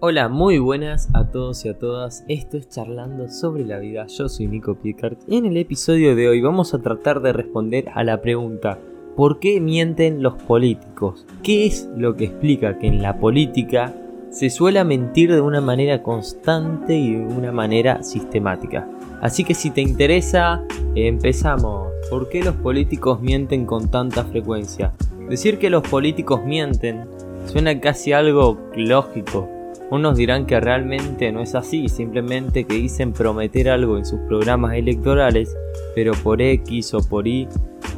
Hola, muy buenas a todos y a todas. Esto es Charlando sobre la vida. Yo soy Nico Piecart. En el episodio de hoy vamos a tratar de responder a la pregunta: ¿por qué mienten los políticos? ¿Qué es lo que explica que en la política se suele mentir de una manera constante y de una manera sistemática? Así que si te interesa, empezamos. ¿Por qué los políticos mienten con tanta frecuencia? Decir que los políticos mienten suena casi algo lógico unos dirán que realmente no es así, simplemente que dicen prometer algo en sus programas electorales, pero por X o por Y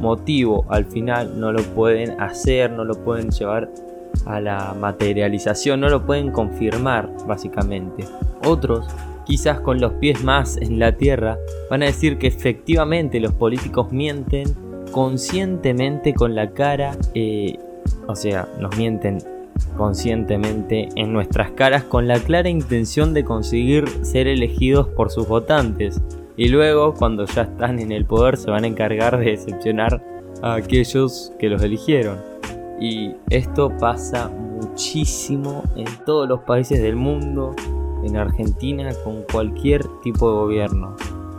motivo al final no lo pueden hacer, no lo pueden llevar a la materialización, no lo pueden confirmar básicamente. Otros, quizás con los pies más en la tierra, van a decir que efectivamente los políticos mienten conscientemente con la cara, eh, o sea, nos mienten conscientemente en nuestras caras con la clara intención de conseguir ser elegidos por sus votantes y luego cuando ya están en el poder se van a encargar de decepcionar a aquellos que los eligieron. Y esto pasa muchísimo en todos los países del mundo, en Argentina, con cualquier tipo de gobierno.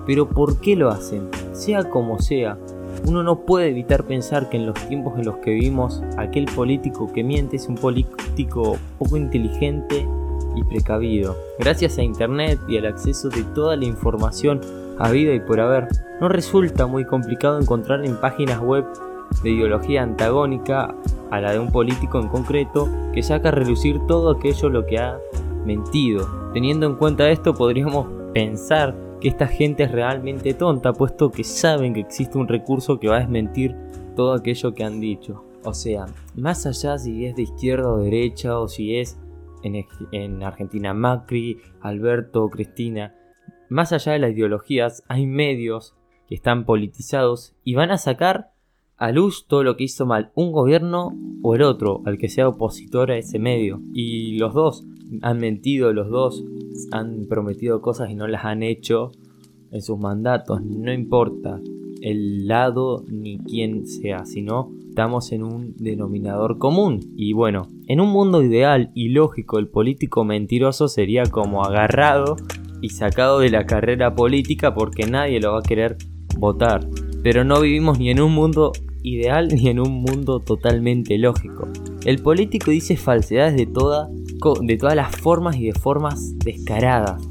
Pero ¿por qué lo hacen? Sea como sea, uno no puede evitar pensar que en los tiempos en los que vivimos, aquel político que miente es un político poco inteligente y precavido. Gracias a Internet y al acceso de toda la información habida y por haber, no resulta muy complicado encontrar en páginas web de ideología antagónica a la de un político en concreto que saca a relucir todo aquello lo que ha mentido. Teniendo en cuenta esto podríamos pensar que esta gente es realmente tonta, puesto que saben que existe un recurso que va a desmentir todo aquello que han dicho. O sea, más allá si es de izquierda o derecha, o si es en, Argentina Macri, Alberto Cristina, más allá de las ideologías, hay medios que están politizados y van a sacar a luz todo lo que hizo mal un gobierno o el otro, al que sea opositor a ese medio. Y los dos han mentido, los dos han prometido cosas y no las han hecho en sus mandatos. No importa el lado ni quién sea, sino estamos en un denominador común. Y bueno, en un mundo ideal y lógico, el político mentiroso sería como agarrado y sacado de la carrera política porque nadie lo va a querer votar. Pero no vivimos ni en un mundo ideal ni en un mundo totalmente lógico. El político dice falsedades de, toda, de todas las formas y de formas descaradas.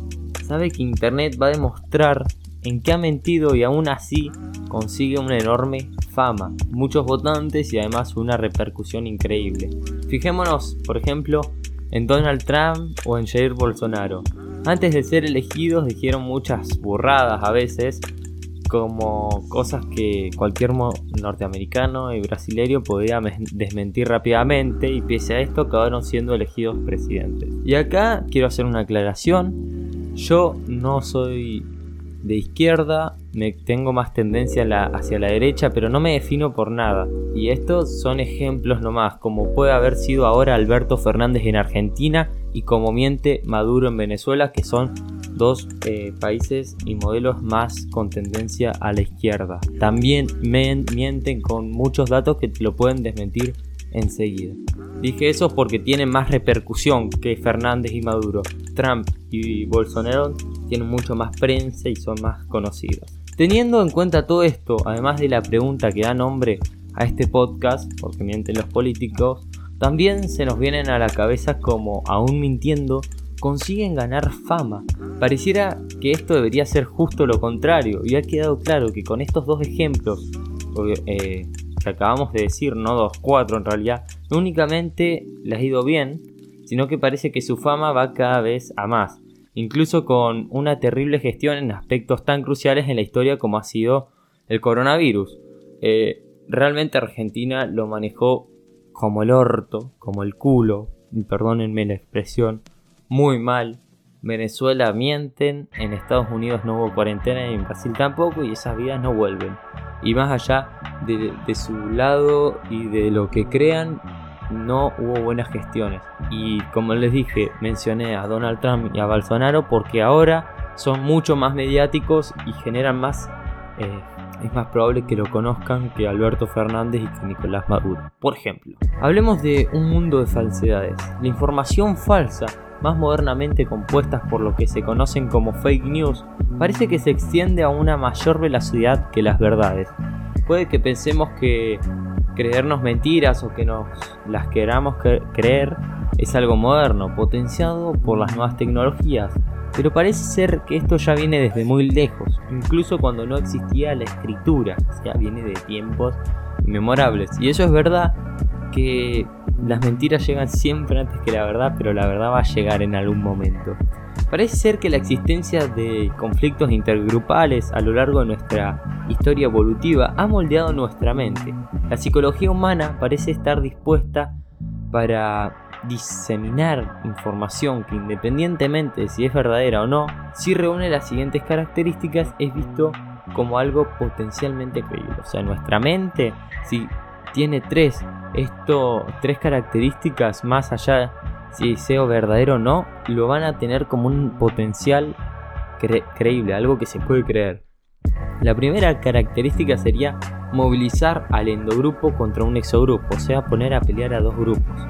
Sabe que Internet va a demostrar en qué ha mentido y aún así consigue una enorme fama, muchos votantes y además una repercusión increíble. Fijémonos, por ejemplo, en Donald Trump o en Jair Bolsonaro. Antes de ser elegidos dijeron muchas burradas a veces, como cosas que cualquier norteamericano y brasileño podía desmentir rápidamente y pese a esto acabaron siendo elegidos presidentes. Y acá quiero hacer una aclaración. Yo no soy de izquierda, me tengo más tendencia hacia la derecha, pero no me defino por nada. Y estos son ejemplos nomás, como puede haber sido ahora Alberto Fernández en Argentina y como miente Maduro en Venezuela, que son dos eh, países y modelos más con tendencia a la izquierda. También mienten con muchos datos que lo pueden desmentir enseguida. Dije eso porque tienen más repercusión que Fernández y Maduro. Trump y Bolsonaro tienen mucho más prensa y son más conocidos. Teniendo en cuenta todo esto, además de la pregunta que da nombre a este podcast, porque mienten los políticos, también se nos vienen a la cabeza como, aún mintiendo, consiguen ganar fama. Pareciera que esto debería ser justo lo contrario, y ha quedado claro que con estos dos ejemplos eh, que acabamos de decir, no dos, cuatro en realidad, no únicamente les ha ido bien, sino que parece que su fama va cada vez a más, incluso con una terrible gestión en aspectos tan cruciales en la historia como ha sido el coronavirus. Eh, realmente Argentina lo manejó como el orto, como el culo, perdónenme la expresión, muy mal. Venezuela mienten, en Estados Unidos no hubo cuarentena y en Brasil tampoco y esas vidas no vuelven. Y más allá de, su lado y de lo que crean, no hubo buenas gestiones. Y como les dije, mencioné a Donald Trump y a Bolsonaro porque ahora son mucho más mediáticos y generan más eh, es más probable que lo conozcan que Alberto Fernández y que Nicolás Maduro. Por ejemplo, hablemos de un mundo de falsedades. La información falsa, más modernamente compuestas por lo que se conocen como fake news, parece que se extiende a una mayor velocidad que las verdades. Puede que pensemos que creernos mentiras o que nos las queramos creer es algo moderno, potenciado por las nuevas tecnologías, pero parece ser que esto ya viene desde muy lejos, incluso cuando no existía la escritura, o sea, viene de tiempos inmemorables. Y eso es verdad que las mentiras llegan siempre antes que la verdad, pero la verdad va a llegar en algún momento. Parece ser que la existencia de conflictos intergrupales a lo largo de nuestra historia evolutiva ha moldeado nuestra mente. La psicología humana parece estar dispuesta para diseminar información que independientemente de si es verdadera o no, si reúne las siguientes características es visto como algo potencialmente creíble. O sea, nuestra mente, si tiene tres, esto, tres características más allá si sea verdadero o no, lo van a tener como un potencial creíble, algo que se puede creer. La primera característica sería movilizar al endogrupo contra un exogrupo, o sea, poner a pelear a dos grupos.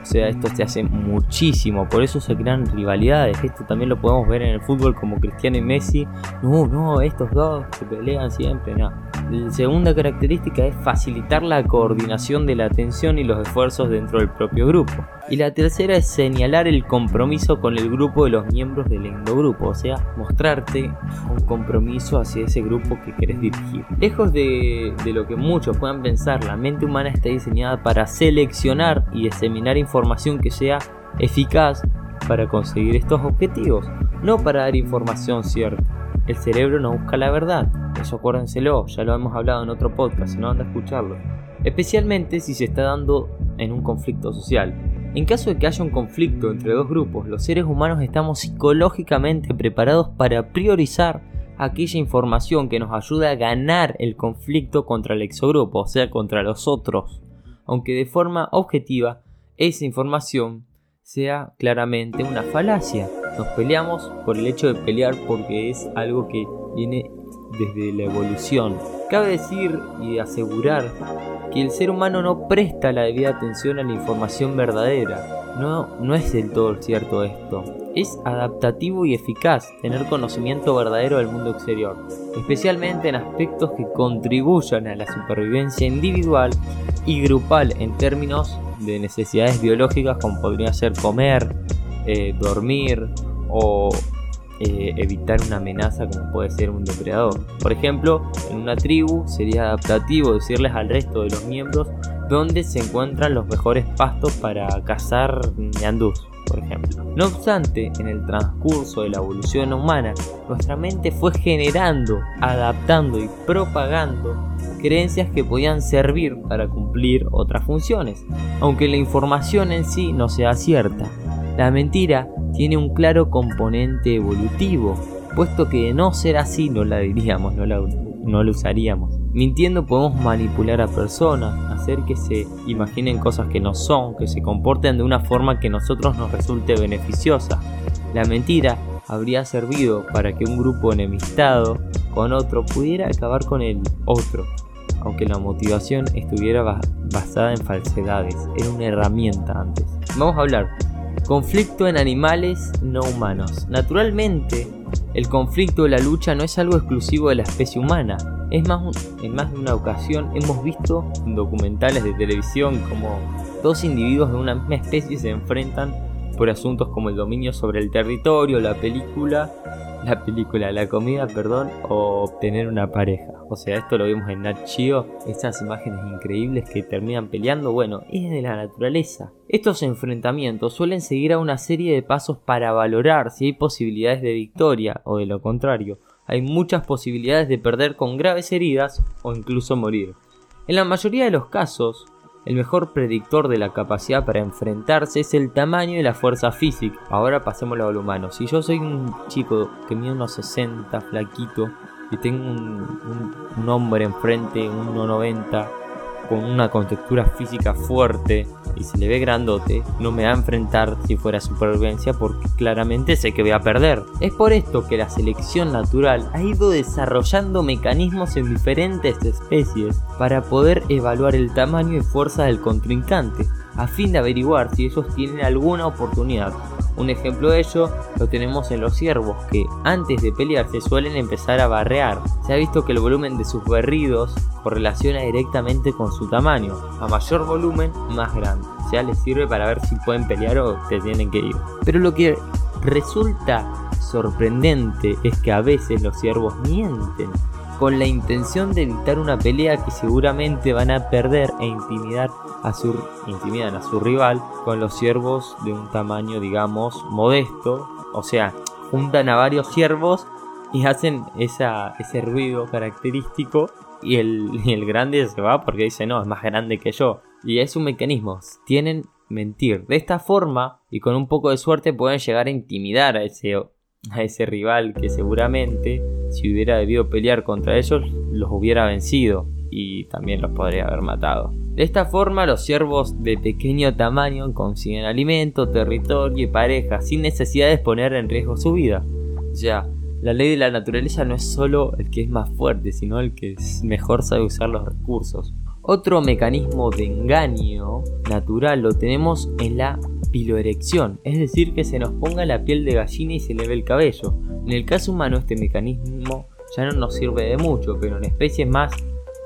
O sea, esto se hace muchísimo, por eso se crean rivalidades. Esto también lo podemos ver en el fútbol como Cristiano y Messi. No, no, estos dos se pelean siempre, no. La segunda característica es facilitar la coordinación de la atención y los esfuerzos dentro del propio grupo. Y la tercera es señalar el compromiso con el grupo de los miembros del endogrupo, o sea, mostrarte un compromiso hacia ese grupo que querés dirigir. Lejos de, de lo que muchos puedan pensar, la mente humana está diseñada para seleccionar y diseminar información que sea eficaz para conseguir estos objetivos, no para dar información cierta. El cerebro no busca la verdad, eso acuérdenselo, ya lo hemos hablado en otro podcast, no anda a escucharlo. Especialmente si se está dando en un conflicto social. En caso de que haya un conflicto entre dos grupos, los seres humanos estamos psicológicamente preparados para priorizar aquella información que nos ayuda a ganar el conflicto contra el exogrupo, o sea, contra los otros, aunque de forma objetiva esa información sea claramente una falacia. Nos peleamos por el hecho de pelear porque es algo que viene desde la evolución. Cabe decir y asegurar que el ser humano no presta la debida atención a la información verdadera. No, no es del todo cierto esto. Es adaptativo y eficaz tener conocimiento verdadero del mundo exterior, especialmente en aspectos que contribuyan a la supervivencia individual y grupal en términos de necesidades biológicas como podría ser comer, eh, dormir o eh, evitar una amenaza como puede ser un depredador. Por ejemplo, en una tribu sería adaptativo decirles al resto de los miembros dónde se encuentran los mejores pastos para cazar ñandús, por ejemplo. No obstante, en el transcurso de la evolución humana, nuestra mente fue generando, adaptando y propagando creencias que podían servir para cumplir otras funciones, aunque la información en sí no sea cierta. La mentira tiene un claro componente evolutivo, puesto que de no ser así no la diríamos, no la, no la usaríamos. Mintiendo podemos manipular a personas, hacer que se imaginen cosas que no son, que se comporten de una forma que a nosotros nos resulte beneficiosa. La mentira habría servido para que un grupo enemistado con otro pudiera acabar con el otro, aunque la motivación estuviera basada en falsedades, era una herramienta antes. Vamos a hablar Conflicto en animales no humanos. Naturalmente, el conflicto o la lucha no es algo exclusivo de la especie humana. Es más, en más de una ocasión hemos visto en documentales de televisión como dos individuos de una misma especie se enfrentan por asuntos como el dominio sobre el territorio, la película la película, la comida, perdón, o obtener una pareja. O sea, esto lo vemos en Nat estas imágenes increíbles que terminan peleando, bueno, es de la naturaleza. Estos enfrentamientos suelen seguir a una serie de pasos para valorar si hay posibilidades de victoria o de lo contrario. Hay muchas posibilidades de perder con graves heridas o incluso morir. En la mayoría de los casos, el mejor predictor de la capacidad para enfrentarse es el tamaño y la fuerza física. Ahora pasemos a lo humano. Si yo soy un chico que mide unos 60, flaquito, y tengo un, hombre enfrente, 1,90, con una contextura física fuerte y se le ve grandote, no me va a enfrentar si fuera supervivencia porque claramente sé que voy a perder. Es por esto que la selección natural ha ido desarrollando mecanismos en diferentes especies para poder evaluar el tamaño y fuerza del contrincante, a fin de averiguar si ellos tienen alguna oportunidad. Un ejemplo de ello lo tenemos en los ciervos, que antes de pelear se suelen empezar a barrear. Se ha visto que el volumen de sus berridos correlaciona directamente con su tamaño. A mayor volumen, más grande. O sea, les sirve para ver si pueden pelear o se tienen que ir. Pero lo que resulta sorprendente es que a veces los ciervos mienten con la intención de evitar una pelea que seguramente van a perder e intimidar a su, intimidan a su rival con los ciervos de un tamaño digamos modesto, o sea, juntan a varios ciervos y hacen ese ruido característico y el, y el grande se va porque dice no, es más grande que yo. Y es un mecanismo, tienen mentir. De esta forma y con un poco de suerte pueden llegar a intimidar a ese, a ese rival que seguramente si hubiera debido pelear contra ellos los hubiera vencido y también los podría haber matado. De esta forma los ciervos de pequeño tamaño consiguen alimento, territorio y pareja sin necesidad de poner en riesgo su vida. Ya, la ley de la naturaleza no es solo el que es más fuerte, sino el que mejor sabe usar los recursos. Otro mecanismo de engaño natural lo tenemos en la piloerección, es decir, que se nos ponga la piel de gallina y se le ve el cabello. En el caso humano este mecanismo ya no nos sirve de mucho, pero en especies más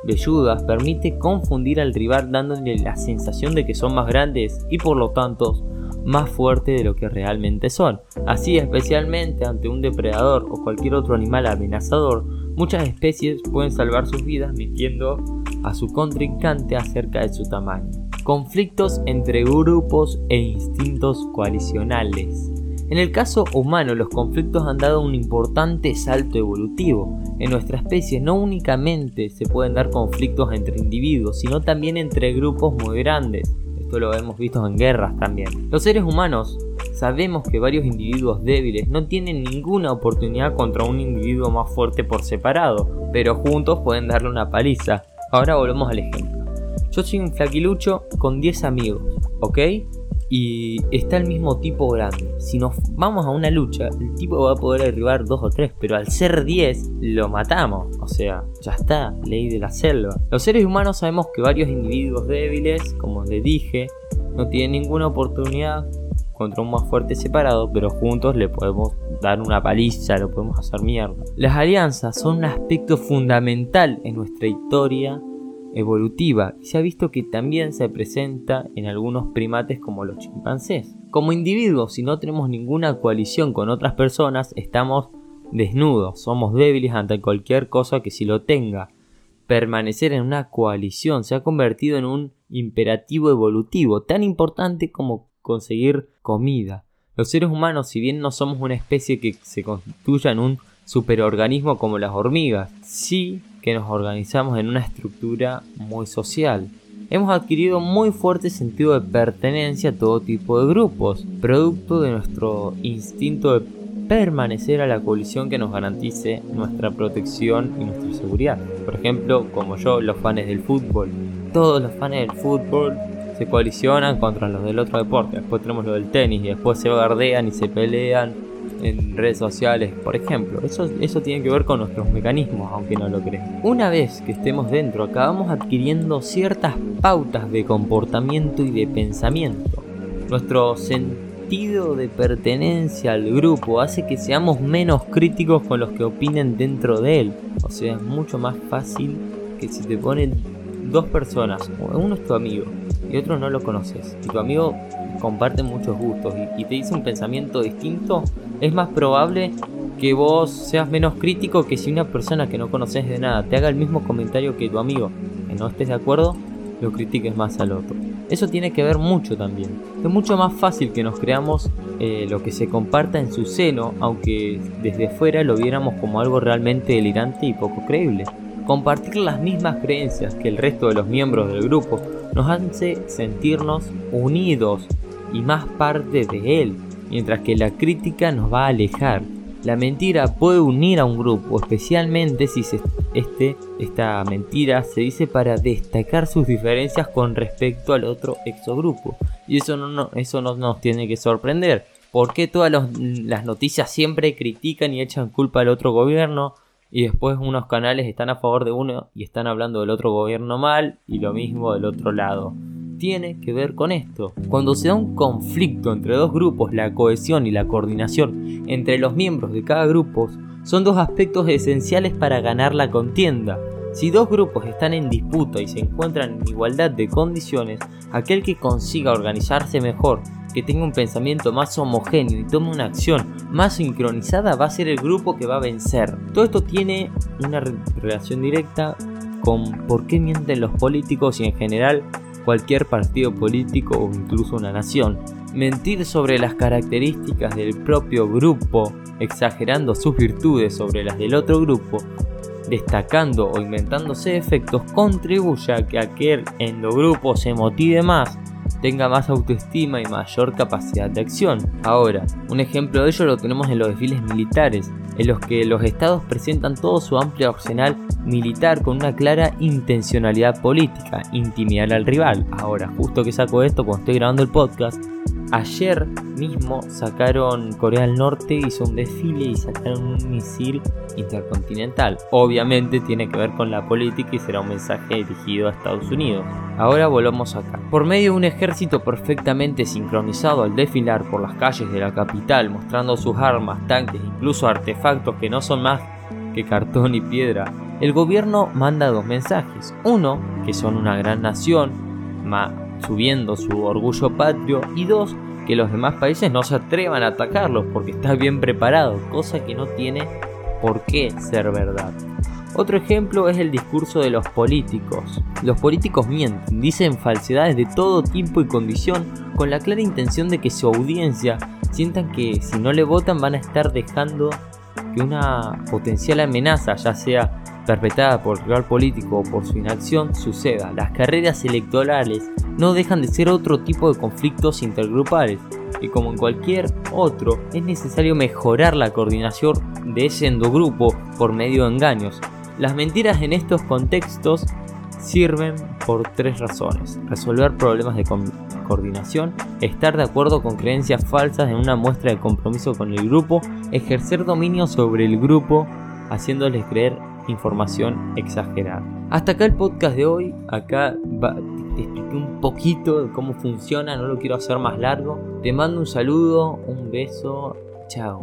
velludas permite confundir al rival dándole la sensación de que son más grandes y por lo tanto más fuertes de lo que realmente son. Así especialmente ante un depredador o cualquier otro animal amenazador, muchas especies pueden salvar sus vidas mintiendo a su contrincante acerca de su tamaño. Conflictos entre grupos e instintos coalicionales. En el caso humano, los conflictos han dado un importante salto evolutivo. En nuestra especie no únicamente se pueden dar conflictos entre individuos, sino también entre grupos muy grandes. Esto lo hemos visto en guerras también. Los seres humanos sabemos que varios individuos débiles no tienen ninguna oportunidad contra un individuo más fuerte por separado, pero juntos pueden darle una paliza. Ahora volvemos al ejemplo. Yo soy un flaquilucho con 10 amigos, ¿ok? y está el mismo tipo grande. Si nos vamos a una lucha, el tipo va a poder derribar dos o tres, pero al ser 10 lo matamos. O sea, ya está, ley de la selva. Los seres humanos sabemos que varios individuos débiles, como les dije, no tienen ninguna oportunidad contra un más fuerte separado, pero juntos le podemos dar una paliza, lo podemos hacer mierda. Las alianzas son un aspecto fundamental en nuestra historia evolutiva y se ha visto que también se presenta en algunos primates como los chimpancés. Como individuos, si no tenemos ninguna coalición con otras personas, estamos desnudos, somos débiles ante cualquier cosa que si lo tenga. Permanecer en una coalición se ha convertido en un imperativo evolutivo tan importante como conseguir comida. Los seres humanos, si bien no somos una especie que se constituya en un superorganismo como las hormigas, sí que nos organizamos en una estructura muy social. Hemos adquirido muy fuerte sentido de pertenencia a todo tipo de grupos, producto de nuestro instinto de permanecer a la coalición que nos garantice nuestra protección y nuestra seguridad. Por ejemplo, como yo, los fans del fútbol. Todos los fans del fútbol se coalicionan contra los del otro deporte. Después tenemos lo del tenis y después se guardean y se pelean en redes sociales, por ejemplo. Eso, eso tiene que ver con nuestros mecanismos, aunque no lo crean. Una vez que estemos dentro, acabamos adquiriendo ciertas pautas de comportamiento y de pensamiento. Nuestro sentido de pertenencia al grupo hace que seamos menos críticos con los que opinen dentro de él. O sea, es mucho más fácil que si te ponen dos personas, uno es tu amigo y otro no lo conoces, y tu amigo comparte muchos gustos y, te dice un pensamiento distinto, es más probable que vos seas menos crítico que si una persona que no conoces de nada te haga el mismo comentario que tu amigo, que no estés de acuerdo, lo critiques más al otro. Eso tiene que ver mucho también. Es mucho más fácil que nos creamos eh, lo que se comparta en su seno, aunque desde fuera lo viéramos como algo realmente delirante y poco creíble. Compartir las mismas creencias que el resto de los miembros del grupo nos hace sentirnos unidos y más parte de él, mientras que la crítica nos va a alejar. La mentira puede unir a un grupo, especialmente si este, esta mentira se dice para destacar sus diferencias con respecto al otro exogrupo. Y eso no, eso no nos tiene que sorprender. porque todas las noticias siempre critican y echan culpa al otro gobierno? Y después unos canales están a favor de uno y están hablando del otro gobierno mal y lo mismo del otro lado tiene que ver con esto. Cuando se da un conflicto entre dos grupos, la cohesión y la coordinación entre los miembros de cada grupo son dos aspectos esenciales para ganar la contienda. Si dos grupos están en disputa y se encuentran en igualdad de condiciones, aquel que consiga organizarse mejor, que tenga un pensamiento más homogéneo y tome una acción más sincronizada va a ser el grupo que va a vencer. Todo esto tiene una relación directa con por qué mienten los políticos y en general cualquier partido político o incluso una nación. Mentir sobre las características del propio grupo, exagerando sus virtudes sobre las del otro grupo, destacando o inventándose efectos, contribuye a que aquel endogrupo se motive más tenga más autoestima y mayor capacidad de acción. Ahora, un ejemplo de ello lo tenemos en los desfiles militares, en los que los estados presentan todo su amplio arsenal militar con una clara intencionalidad política, intimidar al rival. Ahora, justo que saco esto cuando estoy grabando el podcast, Ayer mismo sacaron Corea del Norte, hizo un desfile y sacaron un misil intercontinental. Obviamente tiene que ver con la política y será un mensaje dirigido a Estados Unidos. Ahora volvamos acá. Por medio de un ejército perfectamente sincronizado al desfilar por las calles de la capital, mostrando sus armas, tanques, incluso artefactos que no son más que cartón y piedra, el gobierno manda dos mensajes. Uno, que son una gran nación, subiendo su orgullo patrio, y dos, que los demás países no se atrevan a atacarlos porque está bien preparado, cosa que no tiene por qué ser verdad. Otro ejemplo es el discurso de los políticos. Los políticos mienten, dicen falsedades de todo tipo y condición con la clara intención de que su audiencia sientan que si no le votan van a estar dejando que una potencial amenaza, ya sea perpetrada por el rival político o por su inacción, suceda. Las carreras electorales no dejan de ser otro tipo de conflictos intergrupales y como en cualquier otro es necesario mejorar la coordinación de ese endogrupo por medio de engaños. Las mentiras en estos contextos sirven por tres razones. Resolver problemas de coordinación, estar de acuerdo con creencias falsas en una muestra de compromiso con el grupo, ejercer dominio sobre el grupo haciéndoles creer información exagerada. Hasta acá el podcast de hoy, acá te expliqué un poquito de cómo funciona, no lo quiero hacer más largo. Te mando un saludo, un beso, chao.